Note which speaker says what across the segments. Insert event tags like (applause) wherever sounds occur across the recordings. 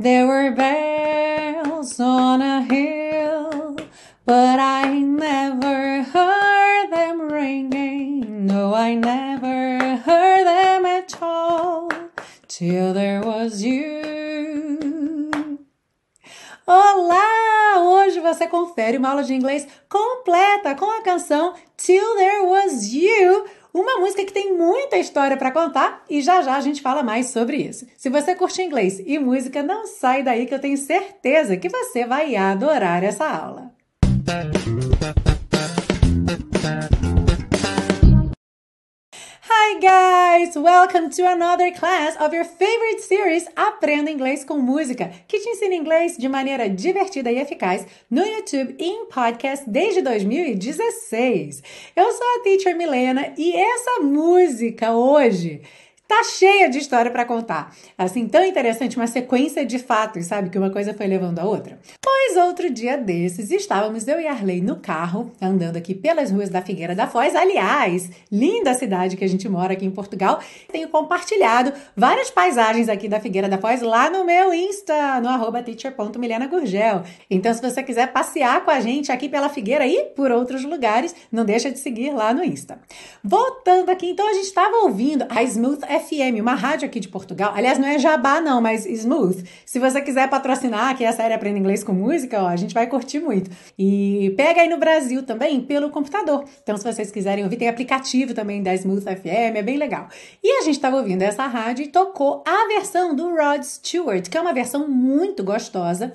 Speaker 1: There were bells on a hill, but I never heard them ringing. No, I never heard them at all till there was you. Olá! Hoje você confere uma aula de inglês completa com a canção Till There Was You uma música que tem muita história para contar e já já a gente fala mais sobre isso. Se você curte inglês e música, não sai daí que eu tenho certeza que você vai adorar essa aula. Hi guys! Welcome to another class of your favorite series Aprenda Inglês com Música, que te ensina inglês de maneira divertida e eficaz no YouTube e em podcast desde 2016. Eu sou a Teacher Milena e essa música hoje tá cheia de história para contar. Assim, tão interessante, uma sequência de fatos, sabe? Que uma coisa foi levando a outra. Pois outro dia desses, estávamos eu e Arley no carro, andando aqui pelas ruas da Figueira da Foz. Aliás, linda cidade que a gente mora aqui em Portugal. Tenho compartilhado várias paisagens aqui da Figueira da Foz lá no meu Insta, no arroba teacher.milenagurgel. Então, se você quiser passear com a gente aqui pela Figueira e por outros lugares, não deixa de seguir lá no Insta. Voltando aqui, então a gente estava ouvindo a Smooth FM, uma rádio aqui de Portugal. Aliás, não é jabá não, mas smooth. Se você quiser patrocinar aqui a série Aprenda Inglês com Música, ó, a gente vai curtir muito. E pega aí no Brasil também pelo computador. Então, se vocês quiserem ouvir, tem aplicativo também da Smooth FM, é bem legal. E a gente estava ouvindo essa rádio e tocou a versão do Rod Stewart, que é uma versão muito gostosa.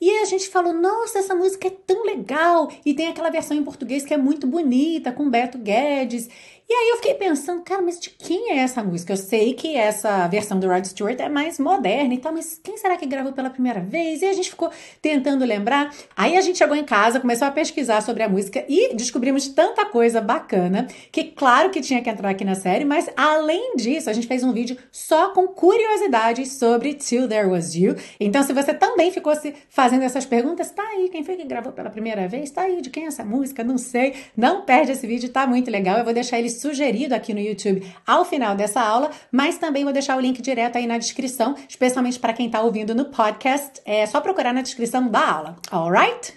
Speaker 1: E a gente falou: nossa, essa música é tão legal! E tem aquela versão em português que é muito bonita, com Beto Guedes. E aí eu fiquei pensando, cara, mas de quem é essa música? Eu sei que essa versão do Rod Stewart é mais moderna e tal, mas quem será que gravou pela primeira vez? E a gente ficou tentando lembrar. Aí a gente chegou em casa, começou a pesquisar sobre a música e descobrimos tanta coisa bacana que, claro que tinha que entrar aqui na série, mas além disso, a gente fez um vídeo só com curiosidades sobre Till There Was You. Então, se você também ficou se fazendo essas perguntas, tá aí, quem foi que gravou pela primeira vez? Tá aí, de quem é essa música? Não sei. Não perde esse vídeo, tá muito legal. Eu vou deixar ele sugerido aqui no YouTube ao final dessa aula, mas também vou deixar o link direto aí na descrição, especialmente para quem está ouvindo no podcast. É só procurar na descrição da aula, alright?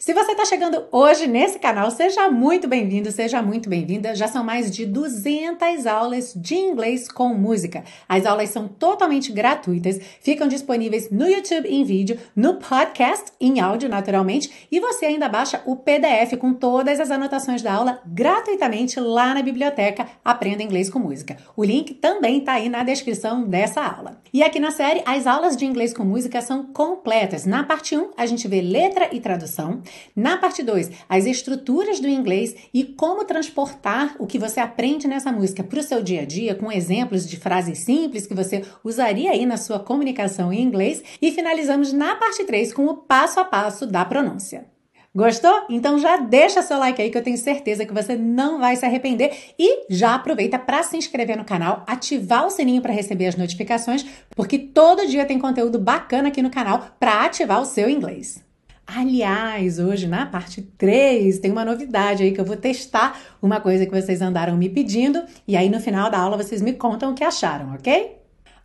Speaker 1: Se você está chegando hoje nesse canal, seja muito bem-vindo, seja muito bem-vinda. Já são mais de 200 aulas de inglês com música. As aulas são totalmente gratuitas, ficam disponíveis no YouTube em vídeo, no podcast em áudio, naturalmente, e você ainda baixa o PDF com todas as anotações da aula gratuitamente lá na biblioteca Aprenda Inglês com Música. O link também está aí na descrição dessa aula. E aqui na série, as aulas de inglês com música são completas. Na parte 1, a gente vê letra e tradução. Na parte 2, as estruturas do inglês e como transportar o que você aprende nessa música para o seu dia a dia, com exemplos de frases simples que você usaria aí na sua comunicação em inglês. E finalizamos na parte 3 com o passo a passo da pronúncia. Gostou? Então já deixa seu like aí que eu tenho certeza que você não vai se arrepender e já aproveita para se inscrever no canal, ativar o sininho para receber as notificações, porque todo dia tem conteúdo bacana aqui no canal para ativar o seu inglês. Aliás, hoje na parte 3 tem uma novidade aí que eu vou testar uma coisa que vocês andaram me pedindo e aí no final da aula vocês me contam o que acharam, ok?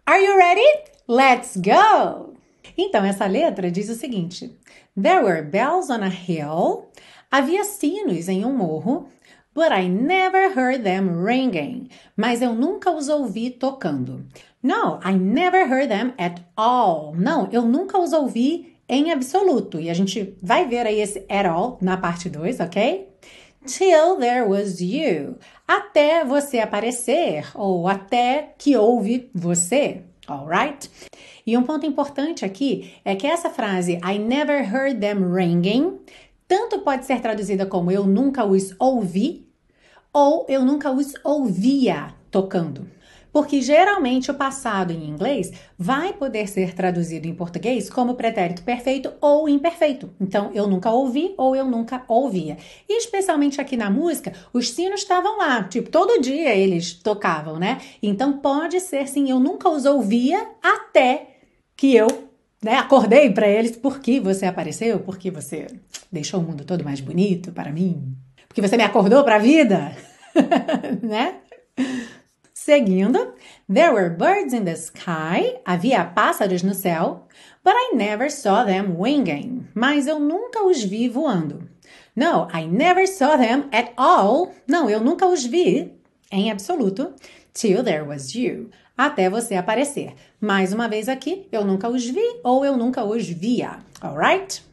Speaker 1: Are you ready? Let's go! Então, essa letra diz o seguinte: There were bells on a hill. Havia sinos em um morro. But I never heard them ringing. Mas eu nunca os ouvi tocando. No, I never heard them at all. Não, eu nunca os ouvi em absoluto. E a gente vai ver aí esse at all na parte 2, ok? Till there was you. Até você aparecer, ou até que houve você. Alright? E um ponto importante aqui é que essa frase I never heard them ringing tanto pode ser traduzida como eu nunca os ouvi ou eu nunca os ouvia tocando porque geralmente o passado em inglês vai poder ser traduzido em português como pretérito perfeito ou imperfeito. Então, eu nunca ouvi ou eu nunca ouvia. E especialmente aqui na música, os sinos estavam lá, tipo, todo dia eles tocavam, né? Então, pode ser sim, eu nunca os ouvia até que eu né, acordei para eles porque você apareceu, porque você deixou o mundo todo mais bonito para mim, porque você me acordou para a vida, (laughs) né? Seguindo, there were birds in the sky, havia pássaros no céu, but I never saw them winging, mas eu nunca os vi voando. No, I never saw them at all. Não, eu nunca os vi em absoluto till there was you, até você aparecer. Mais uma vez aqui, eu nunca os vi ou eu nunca os via. Alright?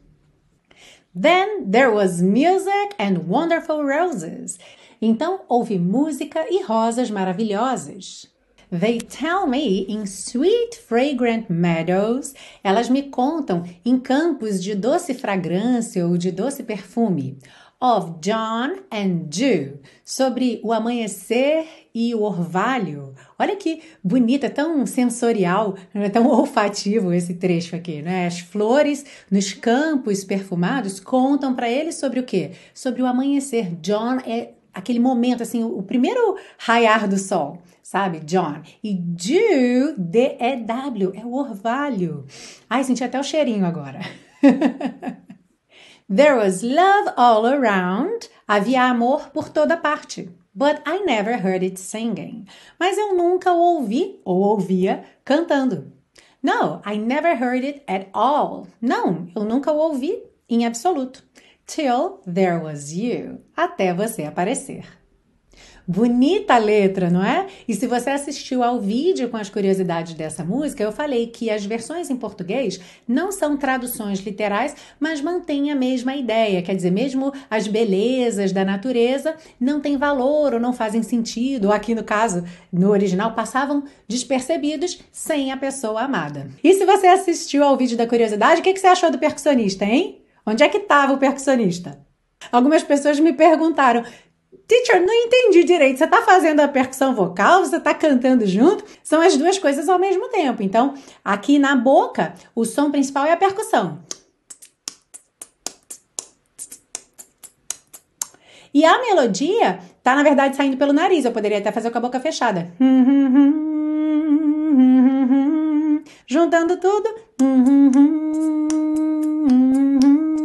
Speaker 1: Then there was music and wonderful roses. Então houve música e rosas maravilhosas. They tell me in sweet fragrant meadows. Elas me contam em campos de doce fragrância ou de doce perfume. Of John and Jew, sobre o amanhecer e o orvalho. Olha que bonita, tão sensorial, né? tão olfativo esse trecho aqui, né? As flores nos campos perfumados contam para ele sobre o quê? Sobre o amanhecer. John é aquele momento, assim, o primeiro raiar do sol, sabe? John. E Dew, D-E-W, é o orvalho. Ai, senti até o cheirinho agora. (laughs) There was love all around. Havia amor por toda parte. But I never heard it singing. Mas eu nunca o ouvi ou ouvia cantando. No, I never heard it at all. Não, eu nunca o ouvi em absoluto. Till there was you. Até você aparecer. Bonita letra, não é? E se você assistiu ao vídeo com as curiosidades dessa música, eu falei que as versões em português não são traduções literais, mas mantêm a mesma ideia. Quer dizer, mesmo as belezas da natureza não têm valor ou não fazem sentido, ou aqui no caso, no original, passavam despercebidos sem a pessoa amada. E se você assistiu ao vídeo da curiosidade, o que, que você achou do percussionista, hein? Onde é que estava o percussionista? Algumas pessoas me perguntaram: Teacher, não entendi direito. Você está fazendo a percussão vocal? Você está cantando junto? São as duas coisas ao mesmo tempo. Então, aqui na boca, o som principal é a percussão. E a melodia tá, na verdade, saindo pelo nariz. Eu poderia até fazer com a boca fechada. Juntando tudo.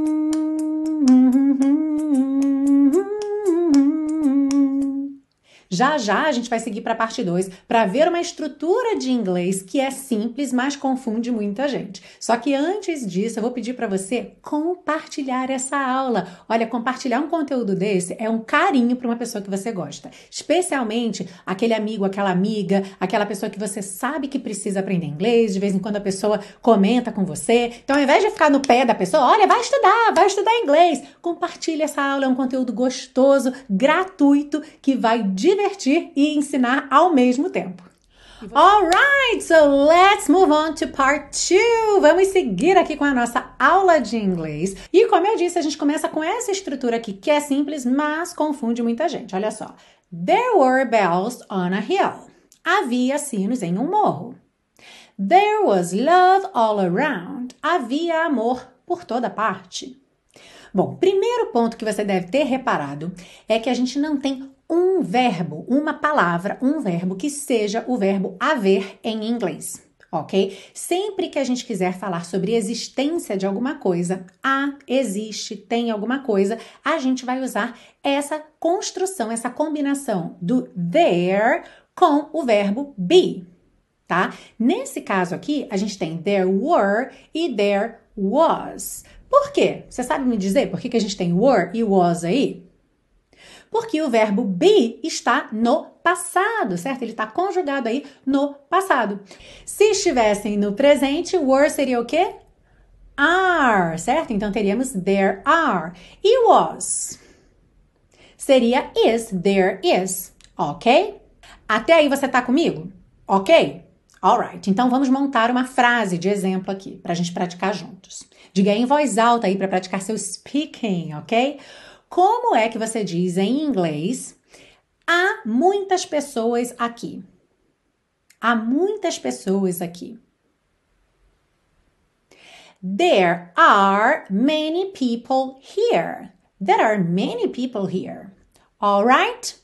Speaker 1: Mm-hmm. Já já a gente vai seguir para a parte 2 para ver uma estrutura de inglês que é simples, mas confunde muita gente. Só que antes disso, eu vou pedir para você compartilhar essa aula. Olha, compartilhar um conteúdo desse é um carinho para uma pessoa que você gosta, especialmente aquele amigo, aquela amiga, aquela pessoa que você sabe que precisa aprender inglês, de vez em quando a pessoa comenta com você. Então, ao invés de ficar no pé da pessoa, olha, vai estudar, vai estudar inglês. Compartilhe essa aula, é um conteúdo gostoso, gratuito que vai divertir divertir e ensinar ao mesmo tempo. Alright, so let's move on to part 2. Vamos seguir aqui com a nossa aula de inglês. E como eu disse, a gente começa com essa estrutura aqui que é simples, mas confunde muita gente. Olha só. There were bells on a hill. Havia sinos em um morro. There was love all around. Havia amor por toda parte. Bom, primeiro ponto que você deve ter reparado é que a gente não tem um verbo, uma palavra, um verbo que seja o verbo haver em inglês. Ok? Sempre que a gente quiser falar sobre existência de alguma coisa, há, existe, tem alguma coisa, a gente vai usar essa construção, essa combinação do there com o verbo be, tá? Nesse caso aqui, a gente tem there were e there was. Por quê? Você sabe me dizer por que, que a gente tem were e was aí? Porque o verbo be está no passado, certo? Ele está conjugado aí no passado. Se estivessem no presente, were seria o quê? Are, certo? Então teríamos there are. E was seria is, there is, ok? Até aí você tá comigo? Ok? Alright, então vamos montar uma frase de exemplo aqui para a gente praticar juntos. Diga em voz alta aí para praticar seu speaking, ok? Como é que você diz em inglês? Há muitas pessoas aqui. Há muitas pessoas aqui. There are many people here. There are many people here. Alright?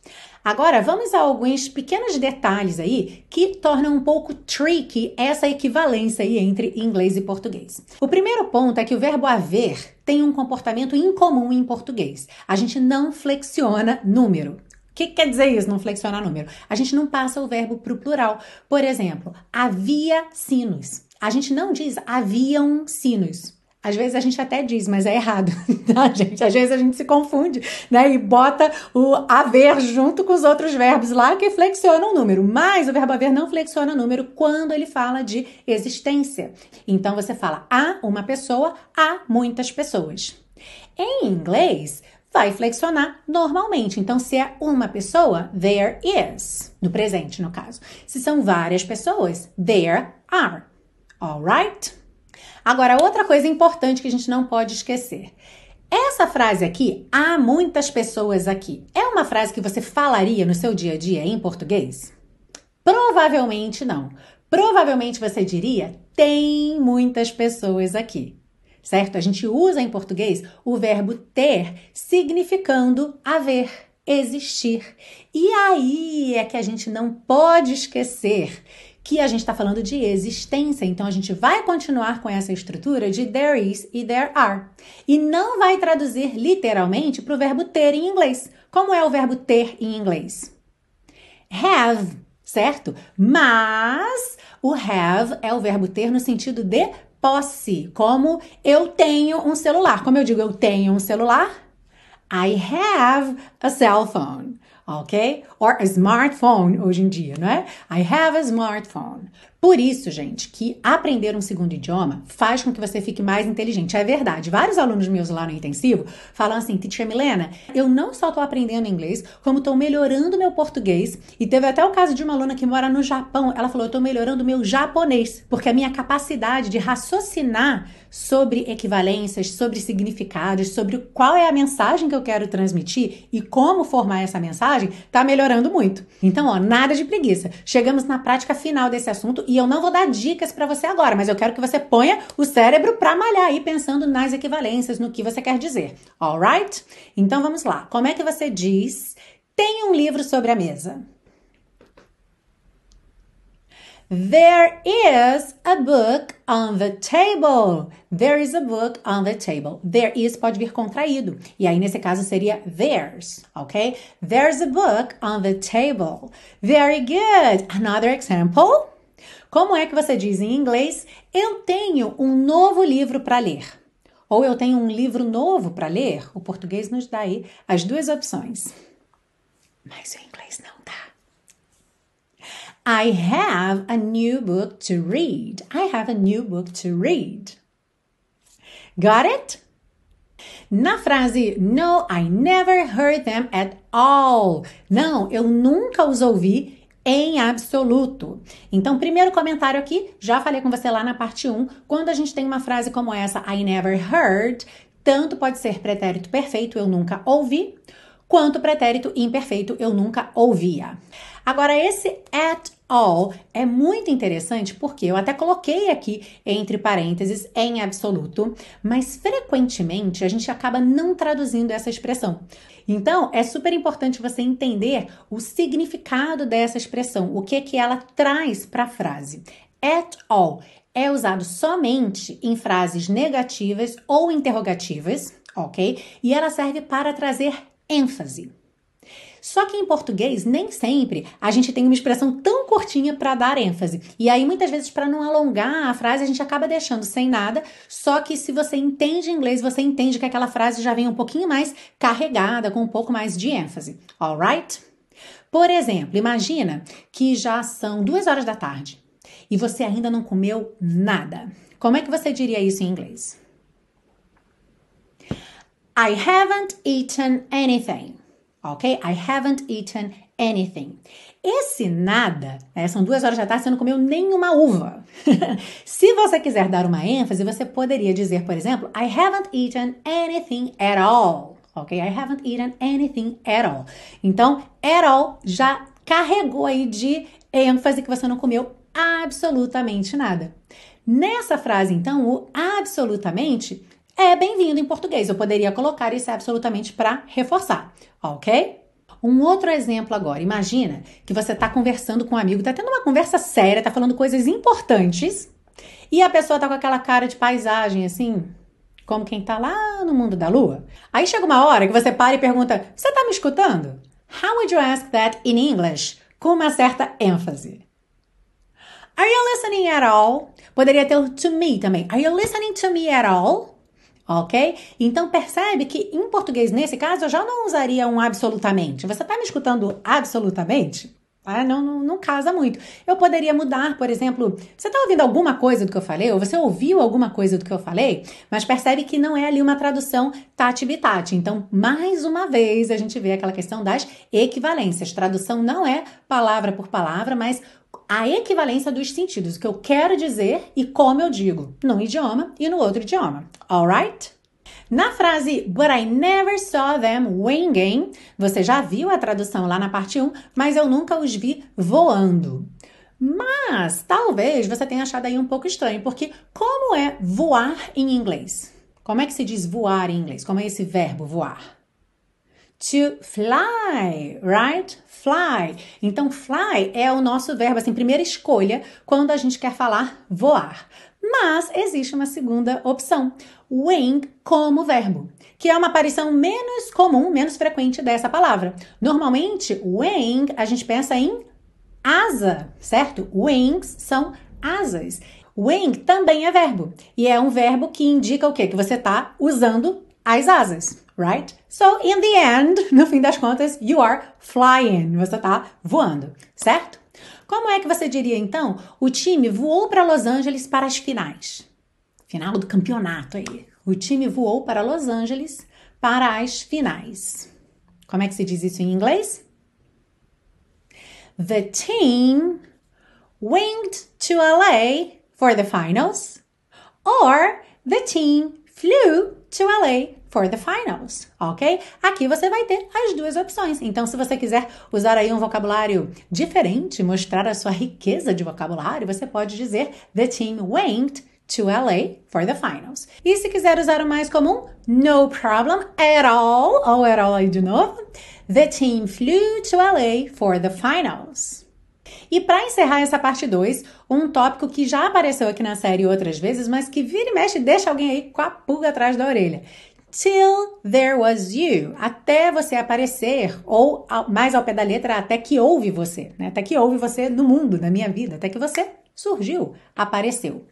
Speaker 1: Agora vamos a alguns pequenos detalhes aí que tornam um pouco tricky essa equivalência aí entre inglês e português. O primeiro ponto é que o verbo haver tem um comportamento incomum em português. A gente não flexiona número. O que, que quer dizer isso, não flexionar número? A gente não passa o verbo para o plural. Por exemplo, havia sinos. A gente não diz haviam sinos. Às vezes a gente até diz, mas é errado, (laughs) tá, gente? Às vezes a gente se confunde, né? E bota o haver junto com os outros verbos lá que flexionam o número. Mas o verbo haver não flexiona o número quando ele fala de existência. Então você fala há uma pessoa, há muitas pessoas. Em inglês, vai flexionar normalmente. Então, se é uma pessoa, there is, no presente, no caso. Se são várias pessoas, there are. Alright? Agora, outra coisa importante que a gente não pode esquecer. Essa frase aqui, há muitas pessoas aqui, é uma frase que você falaria no seu dia a dia em português? Provavelmente não. Provavelmente você diria, tem muitas pessoas aqui certo? A gente usa em português o verbo ter significando haver, existir. E aí é que a gente não pode esquecer que a gente está falando de existência, então a gente vai continuar com essa estrutura de there is e there are. E não vai traduzir literalmente para o verbo ter em inglês. Como é o verbo ter em inglês? Have, certo? Mas o have é o verbo ter no sentido de posse, como eu tenho um celular. Como eu digo, eu tenho um celular. I have a cell phone, ok? Or a smartphone hoje em dia, não é? I have a smartphone. Por isso, gente, que aprender um segundo idioma faz com que você fique mais inteligente. É verdade. Vários alunos meus lá no intensivo falam assim: Teacher Milena, eu não só estou aprendendo inglês, como estou melhorando meu português. E teve até o caso de uma aluna que mora no Japão. Ela falou: eu estou melhorando meu japonês, porque a minha capacidade de raciocinar sobre equivalências, sobre significados, sobre qual é a mensagem que eu quero transmitir e como formar essa mensagem está melhorando muito. Então, ó, nada de preguiça. Chegamos na prática final desse assunto e eu não vou dar dicas para você agora, mas eu quero que você ponha o cérebro para malhar aí pensando nas equivalências, no que você quer dizer. Alright? Então vamos lá. Como é que você diz tem um livro sobre a mesa? There is a book on the table. There is a book on the table. There is pode vir contraído. E aí, nesse caso, seria there's, ok? There's a book on the table. Very good. Another example. Como é que você diz em inglês? Eu tenho um novo livro para ler. Ou eu tenho um livro novo para ler. O português nos dá aí as duas opções. Mas o inglês não dá. I have a new book to read. I have a new book to read. Got it? Na frase No, I never heard them at all. Não, eu nunca os ouvi em absoluto. Então, primeiro comentário aqui, já falei com você lá na parte 1, quando a gente tem uma frase como essa, I never heard, tanto pode ser pretérito perfeito, eu nunca ouvi, quanto pretérito imperfeito, eu nunca ouvia. Agora, esse at all é muito interessante porque eu até coloquei aqui entre parênteses em absoluto, mas frequentemente a gente acaba não traduzindo essa expressão. Então, é super importante você entender o significado dessa expressão, o que que ela traz para a frase. At all é usado somente em frases negativas ou interrogativas, ok? E ela serve para trazer ênfase. Só que em português, nem sempre a gente tem uma expressão tão curtinha para dar ênfase. E aí, muitas vezes, para não alongar a frase, a gente acaba deixando sem nada. Só que se você entende inglês, você entende que aquela frase já vem um pouquinho mais carregada, com um pouco mais de ênfase. Alright? Por exemplo, imagina que já são duas horas da tarde e você ainda não comeu nada. Como é que você diria isso em inglês? I haven't eaten anything ok? I haven't eaten anything. Esse nada, né, são duas horas da tarde, você não comeu nenhuma uva. (laughs) Se você quiser dar uma ênfase, você poderia dizer, por exemplo, I haven't eaten anything at all. Ok? I haven't eaten anything at all. Então, at all já carregou aí de ênfase que você não comeu absolutamente nada. Nessa frase, então, o absolutamente é bem-vindo em português. Eu poderia colocar isso absolutamente para reforçar, ok? Um outro exemplo agora. Imagina que você está conversando com um amigo, está tendo uma conversa séria, está falando coisas importantes, e a pessoa está com aquela cara de paisagem assim, como quem está lá no mundo da lua. Aí chega uma hora que você para e pergunta: Você está me escutando? How would you ask that in English? Com uma certa ênfase. Are you listening at all? Poderia ter o to me também. Are you listening to me at all? Ok? Então percebe que em português, nesse caso, eu já não usaria um absolutamente. Você está me escutando absolutamente? Ah, não, não, não, casa muito. Eu poderia mudar, por exemplo, você está ouvindo alguma coisa do que eu falei, ou você ouviu alguma coisa do que eu falei, mas percebe que não é ali uma tradução tati-bitati. Então, mais uma vez, a gente vê aquela questão das equivalências. Tradução não é palavra por palavra, mas a equivalência dos sentidos, o que eu quero dizer e como eu digo, num idioma e no outro idioma. Alright? Na frase But I never saw them winging, você já viu a tradução lá na parte 1, mas eu nunca os vi voando. Mas talvez você tenha achado aí um pouco estranho, porque como é voar em inglês? Como é que se diz voar em inglês? Como é esse verbo voar? To fly, right? Fly. Então, fly é o nosso verbo, assim, primeira escolha quando a gente quer falar voar. Mas existe uma segunda opção, wing como verbo, que é uma aparição menos comum, menos frequente dessa palavra. Normalmente, wing a gente pensa em asa, certo? Wings são asas. Wing também é verbo e é um verbo que indica o quê? Que você está usando as asas, right? So, in the end, (laughs) no fim das contas, you are flying. Você está voando, certo? Como é que você diria então? O time voou para Los Angeles para as finais. Final do campeonato aí. O time voou para Los Angeles para as finais. Como é que se diz isso em inglês? The team winged to LA for the finals, or the team flew to LA for the finals, ok? Aqui você vai ter as duas opções. Então, se você quiser usar aí um vocabulário diferente, mostrar a sua riqueza de vocabulário, você pode dizer the team went to LA for the finals. E se quiser usar o mais comum, no problem at all, ou at all aí de novo, the team flew to LA for the finals. E para encerrar essa parte 2, um tópico que já apareceu aqui na série outras vezes, mas que vira e mexe deixa alguém aí com a pulga atrás da orelha. Till there was you. Até você aparecer, ou mais ao pé da letra, até que houve você, né? Até que houve você no mundo, na minha vida, até que você surgiu, apareceu.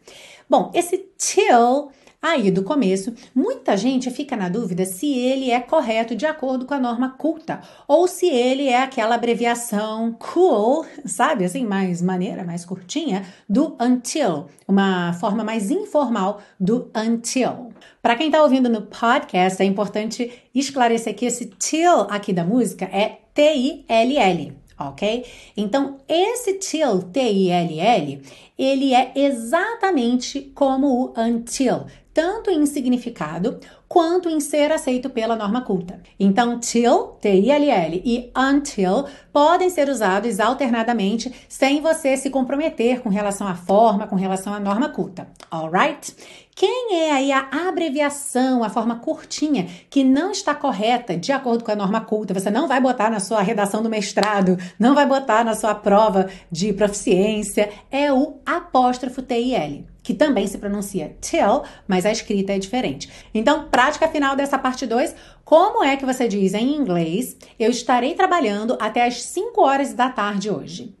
Speaker 1: Bom, esse till Aí, do começo, muita gente fica na dúvida se ele é correto de acordo com a norma culta ou se ele é aquela abreviação cool, sabe, assim, mais maneira, mais curtinha, do until, uma forma mais informal do until. Para quem está ouvindo no podcast, é importante esclarecer que esse till aqui da música é T-I-L-L ok? Então, esse till, T-I-L-L, ele é exatamente como o until tanto em significado quanto em ser aceito pela norma culta. Então, till, T-I-L-L, e until podem ser usados alternadamente sem você se comprometer com relação à forma, com relação à norma culta. Alright? Quem é aí a abreviação, a forma curtinha, que não está correta de acordo com a norma culta? Você não vai botar na sua redação do mestrado, não vai botar na sua prova de proficiência. É o apóstrofo TIL que também se pronuncia till, mas a escrita é diferente. Então, prática final dessa parte 2, como é que você diz em inglês? Eu estarei trabalhando até as 5 horas da tarde hoje.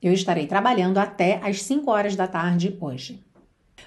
Speaker 1: Eu estarei trabalhando até as 5 horas da tarde hoje.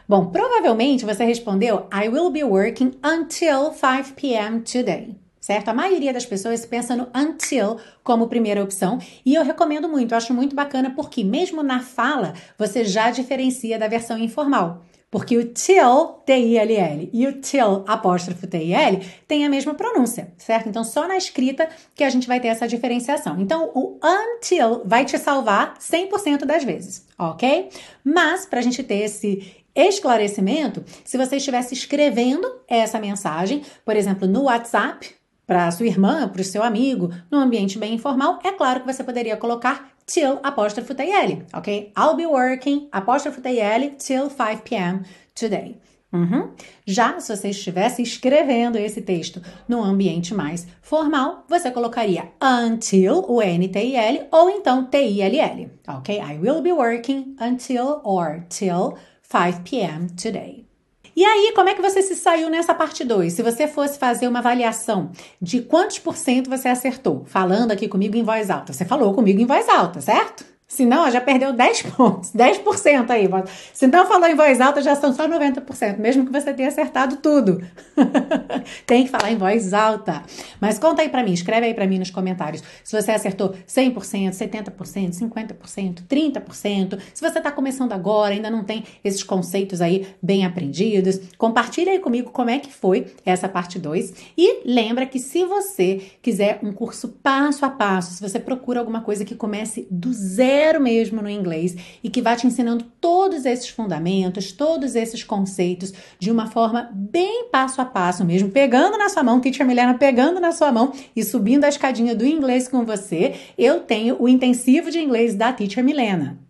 Speaker 1: Bom, provavelmente você respondeu I will be working until 5 p.m. today certo? A maioria das pessoas pensa no until como primeira opção e eu recomendo muito, eu acho muito bacana porque mesmo na fala você já diferencia da versão informal. Porque o till, T-I-L-L, e o till, apóstrofo T-I-L, tem a mesma pronúncia, certo? Então, só na escrita que a gente vai ter essa diferenciação. Então, o until vai te salvar 100% das vezes, ok? Mas, para a gente ter esse esclarecimento, se você estivesse escrevendo essa mensagem, por exemplo, no WhatsApp, para sua irmã, para o seu amigo, num ambiente bem informal, é claro que você poderia colocar till apóstrofo TL, ok? I'll be working apóstrofo TL till 5 p.m. today. Uhum. Já se você estivesse escrevendo esse texto num ambiente mais formal, você colocaria until, o N-T-I-L, ou então T-I-L-L, ok? I will be working until or till 5 p.m. today. E aí, como é que você se saiu nessa parte 2? Se você fosse fazer uma avaliação de quantos por cento você acertou, falando aqui comigo em voz alta. Você falou comigo em voz alta, certo? Se não, já perdeu 10 pontos, (laughs) 10% aí. Se não falou em voz alta, já são só 90%, mesmo que você tenha acertado tudo. (laughs) Tem que falar em voz alta. Mas conta aí para mim, escreve aí para mim nos comentários se você acertou 100%, 70%, 50%, 30%. Se você está começando agora, ainda não tem esses conceitos aí bem aprendidos, compartilha aí comigo como é que foi essa parte 2. E lembra que se você quiser um curso passo a passo, se você procura alguma coisa que comece do zero, zero mesmo no inglês e que vai te ensinando todos esses fundamentos, todos esses conceitos de uma forma bem passo a passo mesmo, pegando na sua mão, Teacher Milena pegando na sua mão e subindo a escadinha do inglês com você. Eu tenho o intensivo de inglês da Teacher Milena.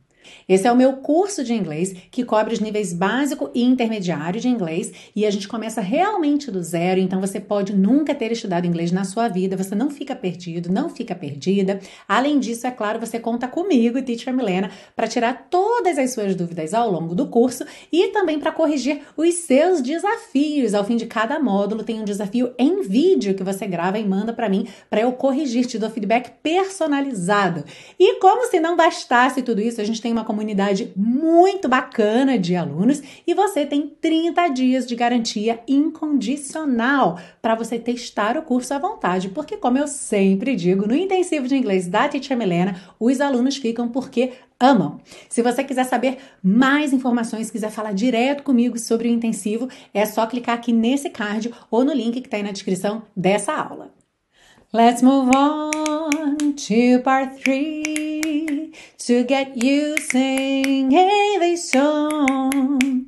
Speaker 1: Esse é o meu curso de inglês que cobre os níveis básico e intermediário de inglês e a gente começa realmente do zero, então você pode nunca ter estudado inglês na sua vida, você não fica perdido, não fica perdida. Além disso, é claro, você conta comigo, Teacher Milena, para tirar todas as suas dúvidas ao longo do curso e também para corrigir os seus desafios. Ao fim de cada módulo tem um desafio em vídeo que você grava e manda para mim para eu corrigir, te dou feedback personalizado. E como se não bastasse tudo isso, a gente tem uma comunidade muito bacana de alunos e você tem 30 dias de garantia incondicional para você testar o curso à vontade, porque como eu sempre digo, no intensivo de inglês da Teacher Milena, os alunos ficam porque amam. Se você quiser saber mais informações, quiser falar direto comigo sobre o intensivo, é só clicar aqui nesse card ou no link que está aí na descrição dessa aula. Let's move on to part 3 to get you singing this song.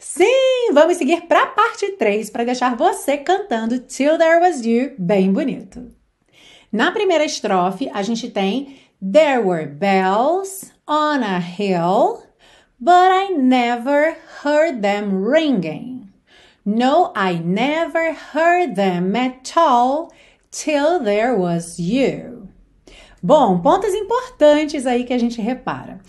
Speaker 1: Sim, vamos seguir para a parte 3 para deixar você cantando Till There Was You bem bonito. Na primeira estrofe, a gente tem There were bells on a hill, but I never heard them ringing. No, I never heard them at all till there was you. Bom, pontos importantes aí que a gente repara.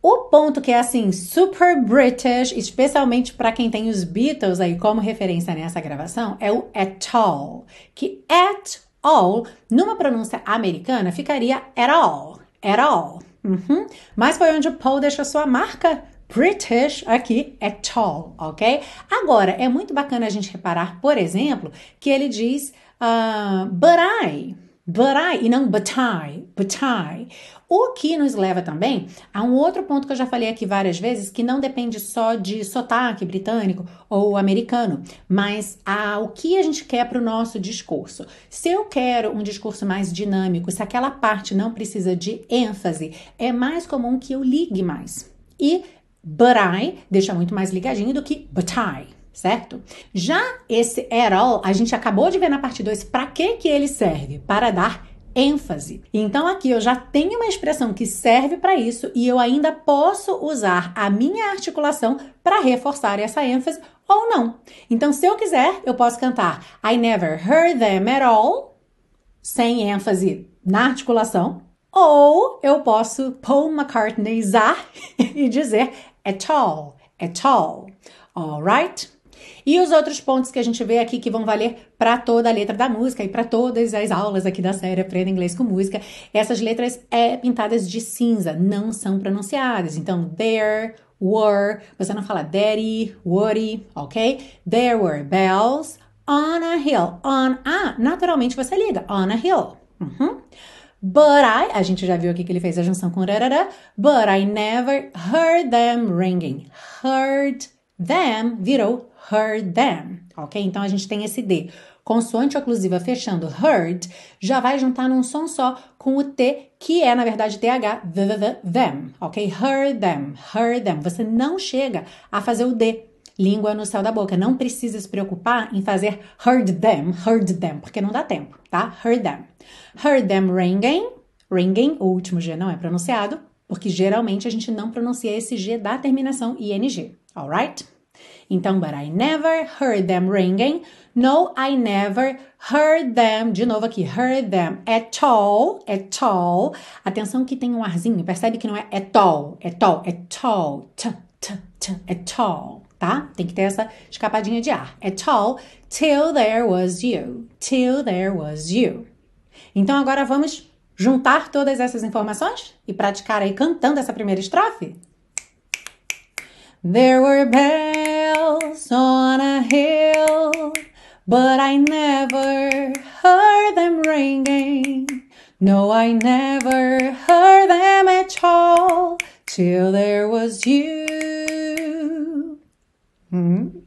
Speaker 1: O ponto que é assim super British, especialmente para quem tem os Beatles aí como referência nessa gravação, é o at all, que at all numa pronúncia americana ficaria at all, at all. Uhum. Mas foi onde o Paul deixou sua marca British aqui é tall, ok? Agora, é muito bacana a gente reparar, por exemplo, que ele diz uh, but I, but I, e não but I, but I. O que nos leva também a um outro ponto que eu já falei aqui várias vezes, que não depende só de sotaque britânico ou americano, mas o que a gente quer para o nosso discurso. Se eu quero um discurso mais dinâmico, se aquela parte não precisa de ênfase, é mais comum que eu ligue mais. E but I deixa muito mais ligadinho do que but I certo? Já esse at all, a gente acabou de ver na parte 2 para que que ele serve? Para dar ênfase. Então aqui eu já tenho uma expressão que serve para isso e eu ainda posso usar a minha articulação para reforçar essa ênfase ou não. Então se eu quiser, eu posso cantar I never heard them at all sem ênfase na articulação, ou eu posso Paul McCartneyzar (laughs) e dizer at all, at all. Alright? E os outros pontos que a gente vê aqui que vão valer para toda a letra da música e para todas as aulas aqui da série Aprenda Inglês com Música, essas letras é pintadas de cinza, não são pronunciadas. Então, there were, você não fala daddy, woody, ok? There were bells on a hill. On a, naturalmente você liga, on a hill. Uhum. But I, a gente já viu aqui que ele fez a junção com rarara, but I never heard them ringing. Heard them virou heard them, ok? Então a gente tem esse D. Consoante oclusiva fechando heard, já vai juntar num som só com o T, que é na verdade TH, the, the, the, them, ok? Heard them, heard them. Você não chega a fazer o D, língua no céu da boca. Não precisa se preocupar em fazer heard them, heard them, porque não dá tempo, tá? Heard them. Heard them ringing, ringing, o último G não é pronunciado, porque geralmente a gente não pronuncia esse G da terminação ing, alright? Então, but I never heard them ringing. No, I never heard them. De novo aqui, heard them at all, at all. Atenção que tem um arzinho, percebe que não é at all, at all, at all, t, t, t, at all. tá? Tem que ter essa escapadinha de ar. At all, till there was you. Till there was you. Então agora vamos juntar todas essas informações e praticar aí cantando essa primeira estrofe? There were bells on a hill, but I never heard them ringing. No, I never heard them at all till there was you. Hum.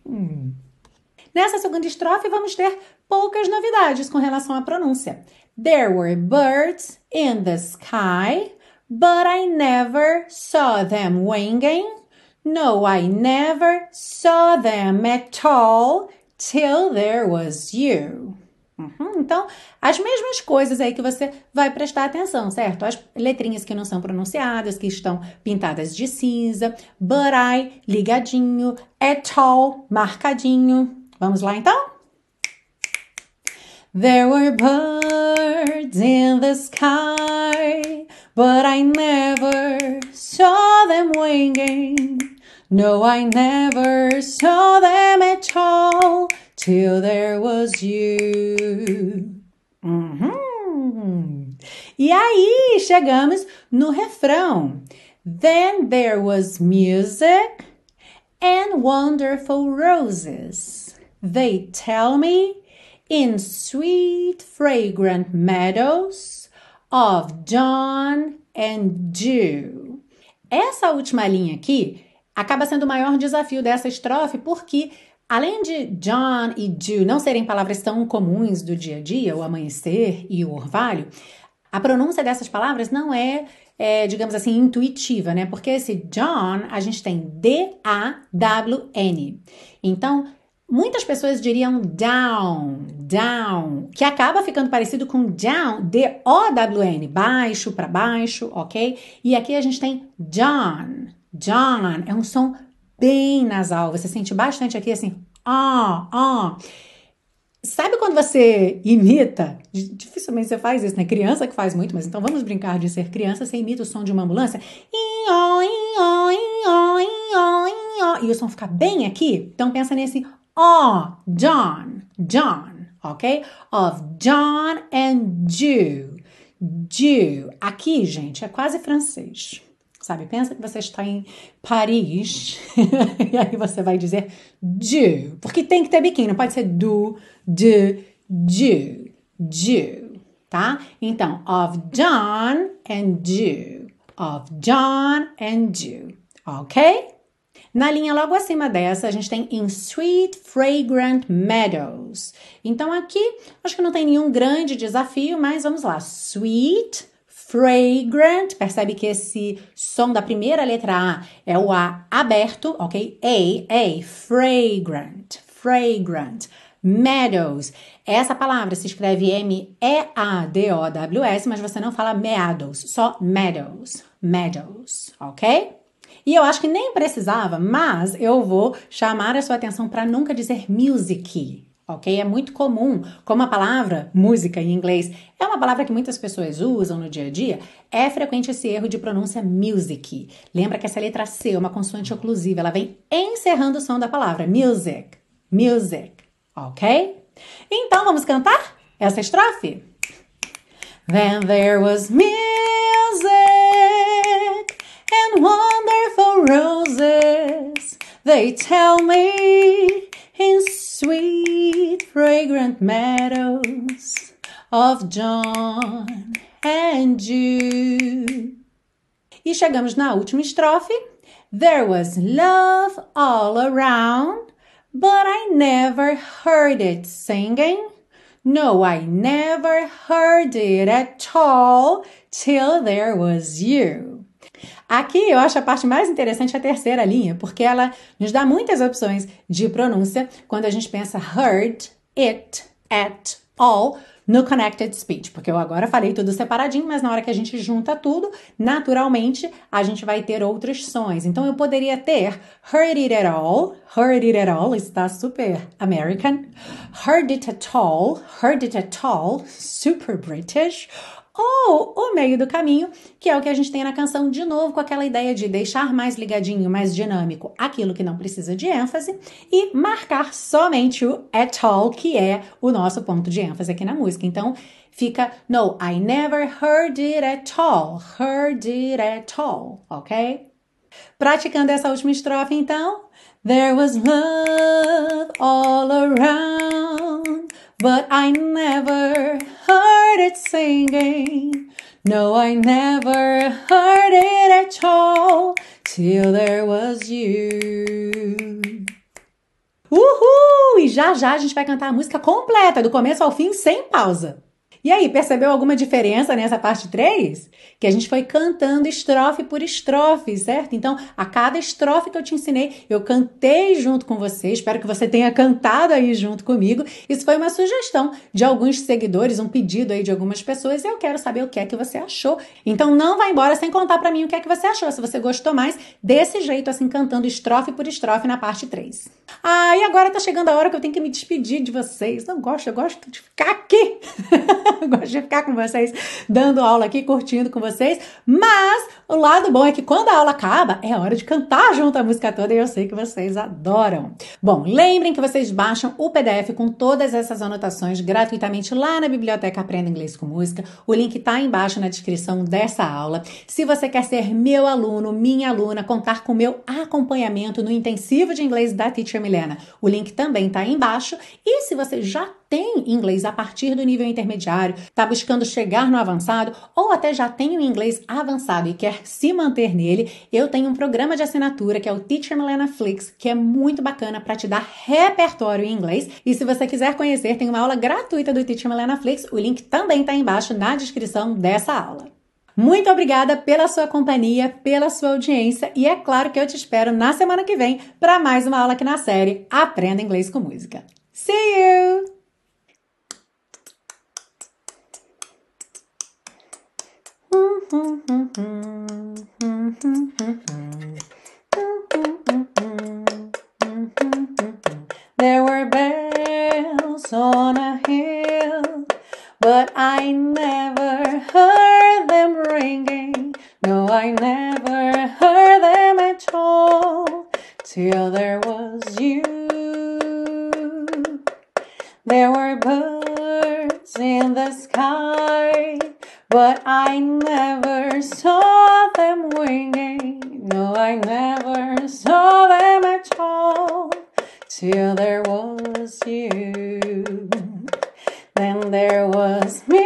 Speaker 1: Nessa segunda estrofe, vamos ter poucas novidades com relação à pronúncia. There were birds in the sky, but I never saw them winging. No, I never saw them at all till there was you. Uhum, então, as mesmas coisas aí que você vai prestar atenção, certo? As letrinhas que não são pronunciadas, que estão pintadas de cinza, but I, ligadinho, at all, marcadinho. Vamos lá então? There were birds in the sky, but I never saw them winging. No, I never saw them at all till there was you. Uhum. E aí chegamos no refrão. Then there was music and wonderful roses. They tell me in sweet, fragrant meadows of dawn and dew. Essa última linha aqui acaba sendo o maior desafio dessa estrofe porque Além de John e Dew não serem palavras tão comuns do dia a dia, o amanhecer e o orvalho, a pronúncia dessas palavras não é, é, digamos assim, intuitiva, né? Porque esse John, a gente tem D-A-W-N. Então, Muitas pessoas diriam down, down, que acaba ficando parecido com down, D-O-W-N, baixo para baixo, ok? E aqui a gente tem John, John, é um som bem nasal, você sente bastante aqui assim, ah, ah. Sabe quando você imita? Dificilmente você faz isso, né? Criança que faz muito, mas então vamos brincar de ser criança, você imita o som de uma ambulância. E o som fica bem aqui. Então pensa nesse Oh, John, John, ok? Of John and Jew. Jew. Aqui, gente, é quase francês. Sabe? Pensa que você está em Paris (laughs) e aí você vai dizer Jew. Porque tem que ter biquinho, não pode ser do, de, Jew. Jew. Tá? Então, of John and Jew. Of John and Jew. Ok? Na linha logo acima dessa, a gente tem in sweet, fragrant meadows. Então aqui, acho que não tem nenhum grande desafio, mas vamos lá. Sweet, fragrant. Percebe que esse som da primeira letra A é o A aberto, ok? A, A, fragrant, fragrant. Meadows. Essa palavra se escreve M-E-A-D-O-W-S, mas você não fala meadows, só meadows. Meadows, ok? E eu acho que nem precisava, mas eu vou chamar a sua atenção para nunca dizer music, ok? É muito comum, como a palavra música em inglês é uma palavra que muitas pessoas usam no dia a dia, é frequente esse erro de pronúncia music. Lembra que essa letra C é uma consoante oclusiva, ela vem encerrando o som da palavra music, music, ok? Então vamos cantar essa estrofe? Then there was music and wonderful roses. They tell me in sweet, fragrant meadows of John and Jude. E chegamos na última estrofe. There was love all around, but I never heard it singing. No, I never heard it at all till there was you. Aqui eu acho a parte mais interessante a terceira linha, porque ela nos dá muitas opções de pronúncia quando a gente pensa heard, it, at, all no connected speech, porque eu agora falei tudo separadinho, mas na hora que a gente junta tudo, naturalmente a gente vai ter outros sons. Então eu poderia ter heard it at all, heard it at all, está super American, heard it at all, heard it at all, super British, ou o meio do caminho, que é o que a gente tem na canção, de novo com aquela ideia de deixar mais ligadinho, mais dinâmico aquilo que não precisa de ênfase e marcar somente o at all, que é o nosso ponto de ênfase aqui na música. Então, fica no, I never heard it at all, heard it at all, ok? Praticando essa última estrofe, então. There was love all around, but I never heard it singing. No, I never heard it at all till there was you. Uhul! E já já a gente vai cantar a música completa, do começo ao fim, sem pausa. E aí, percebeu alguma diferença nessa parte 3? Que a gente foi cantando estrofe por estrofe, certo? Então, a cada estrofe que eu te ensinei, eu cantei junto com você. Espero que você tenha cantado aí junto comigo. Isso foi uma sugestão de alguns seguidores, um pedido aí de algumas pessoas, e eu quero saber o que é que você achou. Então, não vá embora sem contar para mim o que é que você achou. Se você gostou mais desse jeito, assim, cantando estrofe por estrofe na parte 3. Ah, e agora tá chegando a hora que eu tenho que me despedir de vocês. Não gosto, eu gosto de ficar aqui. (laughs) gosto de ficar com vocês, dando aula aqui, curtindo com vocês. Mas o lado bom é que quando a aula acaba, é hora de cantar junto a música toda e eu sei que vocês adoram. Bom, lembrem que vocês baixam o PDF com todas essas anotações gratuitamente lá na biblioteca Aprenda Inglês com Música. O link tá embaixo na descrição dessa aula. Se você quer ser meu aluno, minha aluna, contar com meu acompanhamento no intensivo de inglês da Teacher Milena, o link também tá embaixo. E se você já tem inglês a partir do nível intermediário, está buscando chegar no avançado ou até já tem o inglês avançado e quer se manter nele, eu tenho um programa de assinatura que é o Teacher Milena Flix, que é muito bacana para te dar repertório em inglês. E se você quiser conhecer, tem uma aula gratuita do Teacher Milena Flix, o link também está embaixo na descrição dessa aula. Muito obrigada pela sua companhia, pela sua audiência e é claro que eu te espero na semana que vem para mais uma aula aqui na série Aprenda Inglês com Música. See you! There were bells on a hill, but I never heard them ringing. No, I never heard them at all till there was you. There were birds in the sky but I never saw them winging. No, I never saw them at all till there was you. Then there was music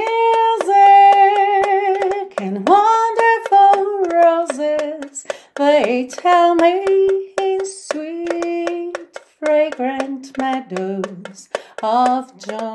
Speaker 1: and wonderful roses. They tell me in sweet, fragrant meadows of John